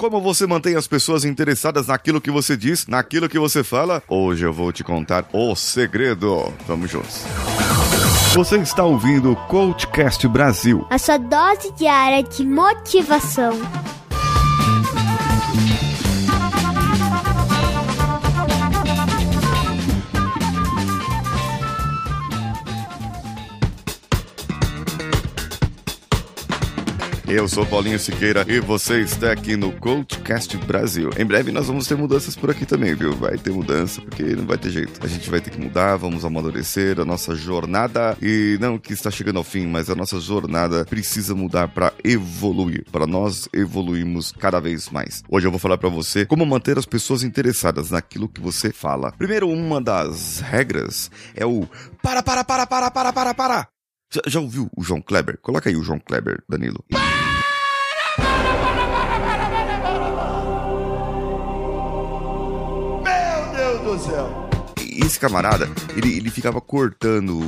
como você mantém as pessoas interessadas naquilo que você diz, naquilo que você fala? Hoje eu vou te contar o segredo. Vamos juntos. Você está ouvindo o Coachcast Brasil. A sua dose diária de motivação. Eu sou Paulinho Siqueira e você está aqui no Coachcast Brasil. Em breve nós vamos ter mudanças por aqui também, viu? Vai ter mudança, porque não vai ter jeito. A gente vai ter que mudar, vamos amadurecer a nossa jornada e não que está chegando ao fim, mas a nossa jornada precisa mudar para evoluir, para nós evoluirmos cada vez mais. Hoje eu vou falar para você como manter as pessoas interessadas naquilo que você fala. Primeiro, uma das regras é o para, para, para, para, para, para, para. Já, ouviu o João Kleber? Coloca aí o João Kleber, Danilo. Meu Deus do céu! esse camarada, ele, ele ficava cortando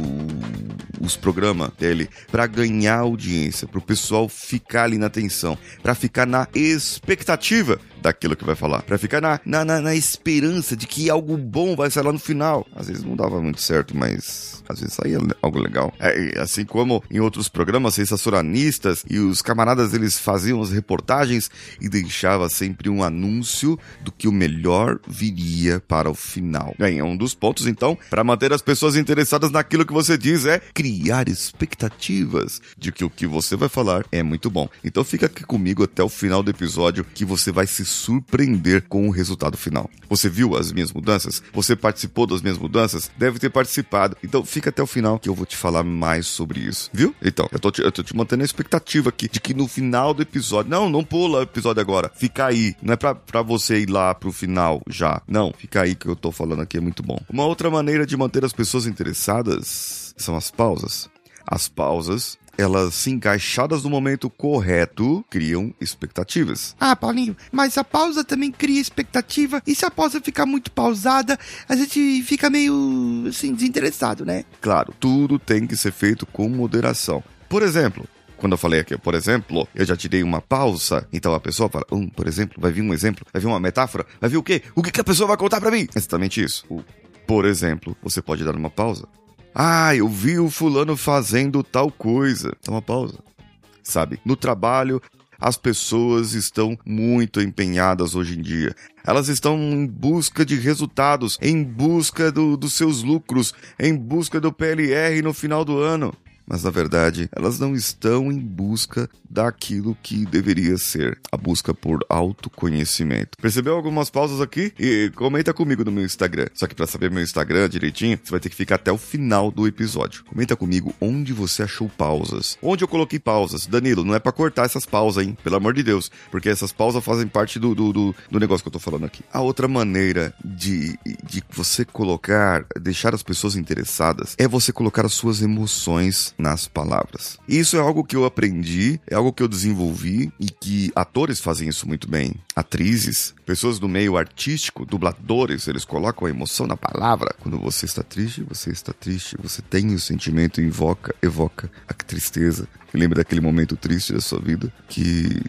os programas dele para ganhar audiência, pro pessoal ficar ali na atenção, para ficar na expectativa daquilo que vai falar, para ficar na, na, na, na, esperança de que algo bom vai sair lá no final. Às vezes não dava muito certo, mas às vezes saía algo legal. É, assim como em outros programas sensacionalistas e os camaradas eles faziam as reportagens e deixava sempre um anúncio do que o melhor viria para o final. Ganha um dos pontos então para manter as pessoas interessadas naquilo que você diz é criar expectativas de que o que você vai falar é muito bom. Então fica aqui comigo até o final do episódio que você vai se surpreender com o resultado final. Você viu as minhas mudanças? Você participou das minhas mudanças? Deve ter participado. Então fica até o final que eu vou te falar mais sobre isso, viu? Então, eu tô te, eu tô te mantendo a expectativa aqui de que no final do episódio, não, não pula o episódio agora, fica aí. Não é pra, pra você ir lá pro final já. Não, fica aí que eu tô falando aqui, é muito bom. Uma outra maneira de manter as pessoas interessadas são as pausas. As pausas elas se encaixadas no momento correto criam expectativas. Ah, Paulinho, mas a pausa também cria expectativa. E se a pausa ficar muito pausada, a gente fica meio assim desinteressado, né? Claro, tudo tem que ser feito com moderação. Por exemplo, quando eu falei aqui, por exemplo, eu já tirei uma pausa, então a pessoa fala, um, por exemplo, vai vir um exemplo, vai vir uma metáfora, vai vir o quê? O que, que a pessoa vai contar para mim? Exatamente isso. O, por exemplo, você pode dar uma pausa. Ah, eu vi o fulano fazendo tal coisa. Dá uma pausa. Sabe? No trabalho, as pessoas estão muito empenhadas hoje em dia. Elas estão em busca de resultados, em busca do, dos seus lucros, em busca do PLR no final do ano mas na verdade elas não estão em busca daquilo que deveria ser a busca por autoconhecimento. Percebeu algumas pausas aqui? E comenta comigo no meu Instagram. Só que para saber meu Instagram direitinho, você vai ter que ficar até o final do episódio. Comenta comigo onde você achou pausas. Onde eu coloquei pausas. Danilo, não é para cortar essas pausas, hein? Pelo amor de Deus. Porque essas pausas fazem parte do, do, do, do negócio que eu tô falando aqui. A outra maneira de, de você colocar, deixar as pessoas interessadas, é você colocar as suas emoções nas palavras. Isso é algo que eu aprendi, é algo que eu desenvolvi e que atores fazem isso muito bem. Atrizes, pessoas do meio artístico, dubladores, eles colocam a emoção na palavra. Quando você está triste, você está triste, você tem o sentimento, invoca, evoca a tristeza. Lembra daquele momento triste da sua vida que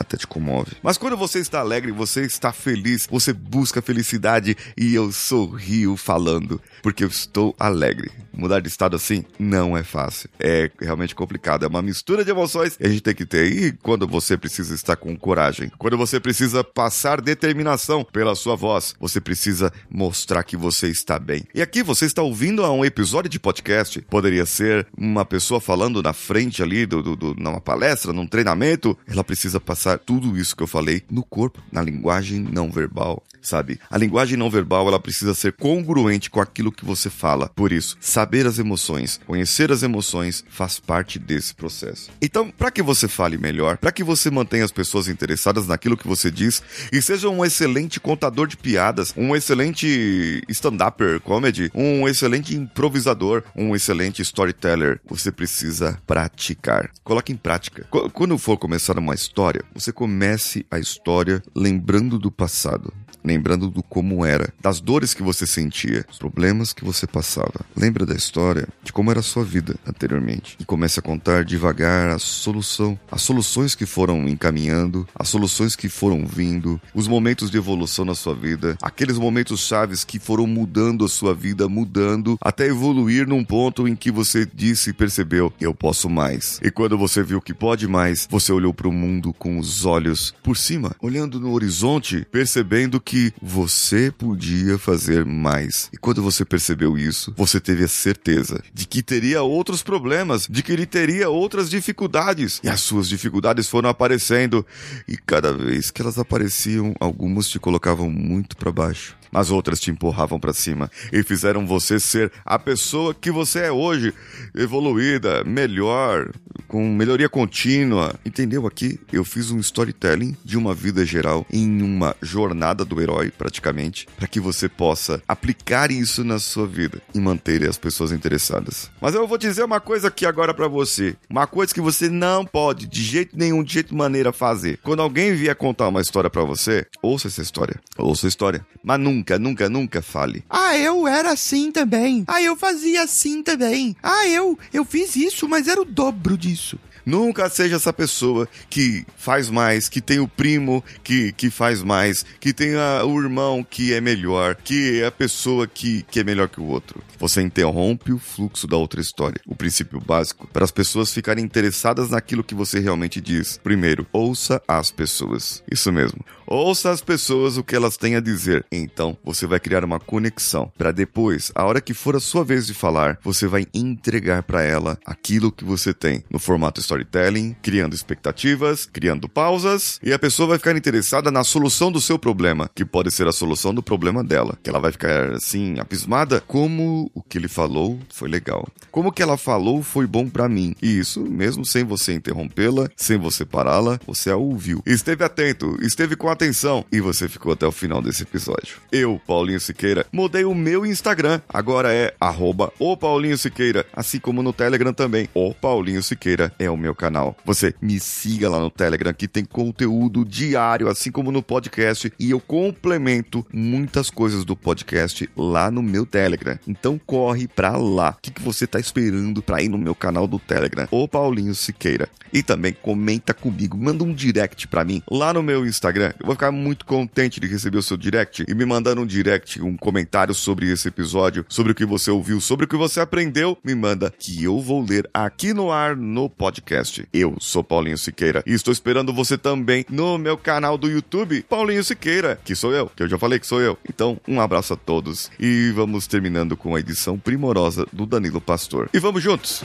até te comove. Mas quando você está alegre, você está feliz, você busca felicidade e eu sorrio falando, porque eu estou alegre. Mudar de estado assim não é fácil. É realmente complicado. É uma mistura de emoções que a gente tem que ter. E quando você precisa estar com coragem, quando você precisa passar determinação pela sua voz, você precisa mostrar que você está bem. E aqui você está ouvindo um episódio de podcast. Poderia ser uma pessoa falando na frente ali do, do, do numa palestra, num treinamento. Ela precisa passar tudo isso que eu falei no corpo, na linguagem não verbal, sabe? A linguagem não verbal ela precisa ser congruente com aquilo que você fala. Por isso, saber as emoções, conhecer as emoções faz parte desse processo. Então, para que você fale melhor, para que você mantenha as pessoas interessadas naquilo que você diz e seja um excelente contador de piadas, um excelente stand-upper comedy, um excelente improvisador, um excelente storyteller, você precisa praticar. Coloque em prática. Quando for começar uma história, você comece a história lembrando do passado. Lembrando do como era, das dores que você sentia, os problemas que você passava. Lembra da história de como era a sua vida anteriormente e comece a contar devagar a solução, as soluções que foram encaminhando, as soluções que foram vindo, os momentos de evolução na sua vida, aqueles momentos chaves que foram mudando a sua vida, mudando até evoluir num ponto em que você disse e percebeu: eu posso mais. E quando você viu que pode mais, você olhou para o mundo com os olhos por cima, olhando no horizonte, percebendo que você podia fazer mais. E quando você percebeu isso, você teve a certeza de que teria outros problemas, de que ele teria outras dificuldades. E as suas dificuldades foram aparecendo, e cada vez que elas apareciam, algumas te colocavam muito para baixo mas outras te empurravam para cima e fizeram você ser a pessoa que você é hoje, evoluída, melhor, com melhoria contínua. Entendeu aqui? Eu fiz um storytelling de uma vida geral em uma jornada do herói, praticamente, para que você possa aplicar isso na sua vida e manter as pessoas interessadas. Mas eu vou dizer uma coisa aqui agora para você, uma coisa que você não pode de jeito nenhum, de jeito maneira fazer. Quando alguém vier contar uma história para você, ouça essa história, ouça a história, mas nunca Nunca, nunca, fale. Ah, eu era assim também. Ah, eu fazia assim também. Ah, eu, eu fiz isso, mas era o dobro disso. Nunca seja essa pessoa que faz mais, que tem o primo que, que faz mais, que tem a, o irmão que é melhor, que é a pessoa que, que é melhor que o outro. Você interrompe o fluxo da outra história. O princípio básico para as pessoas ficarem interessadas naquilo que você realmente diz. Primeiro, ouça as pessoas. Isso mesmo. Ouça as pessoas o que elas têm a dizer. Então, você vai criar uma conexão para depois, a hora que for a sua vez de falar, você vai entregar para ela aquilo que você tem no formato storytelling, criando expectativas, criando pausas, e a pessoa vai ficar interessada na solução do seu problema, que pode ser a solução do problema dela. Que ela vai ficar assim, abismada como o que ele falou foi legal. Como que ela falou foi bom para mim. E isso, mesmo sem você interrompê-la, sem você pará-la, você a ouviu. Esteve atento, esteve com atenção e você ficou até o final desse episódio. Eu, Paulinho Siqueira, mudei o meu Instagram. Agora é arroba o Paulinho Siqueira, assim como no Telegram também. O Paulinho Siqueira é o meu canal. Você me siga lá no Telegram que tem conteúdo diário, assim como no podcast, e eu complemento muitas coisas do podcast lá no meu Telegram. Então corre pra lá. O que, que você tá esperando pra ir no meu canal do Telegram? O Paulinho Siqueira. E também comenta comigo, manda um direct pra mim lá no meu Instagram. Eu vou ficar muito contente de receber o seu direct e me mandando um direct, um comentário sobre esse episódio, sobre o que você ouviu, sobre o que você aprendeu, me manda que eu vou ler aqui no ar no podcast. Eu sou Paulinho Siqueira e estou esperando você também no meu canal do YouTube, Paulinho Siqueira, que sou eu, que eu já falei que sou eu. Então, um abraço a todos e vamos terminando com a edição primorosa do Danilo Pastor. E vamos juntos!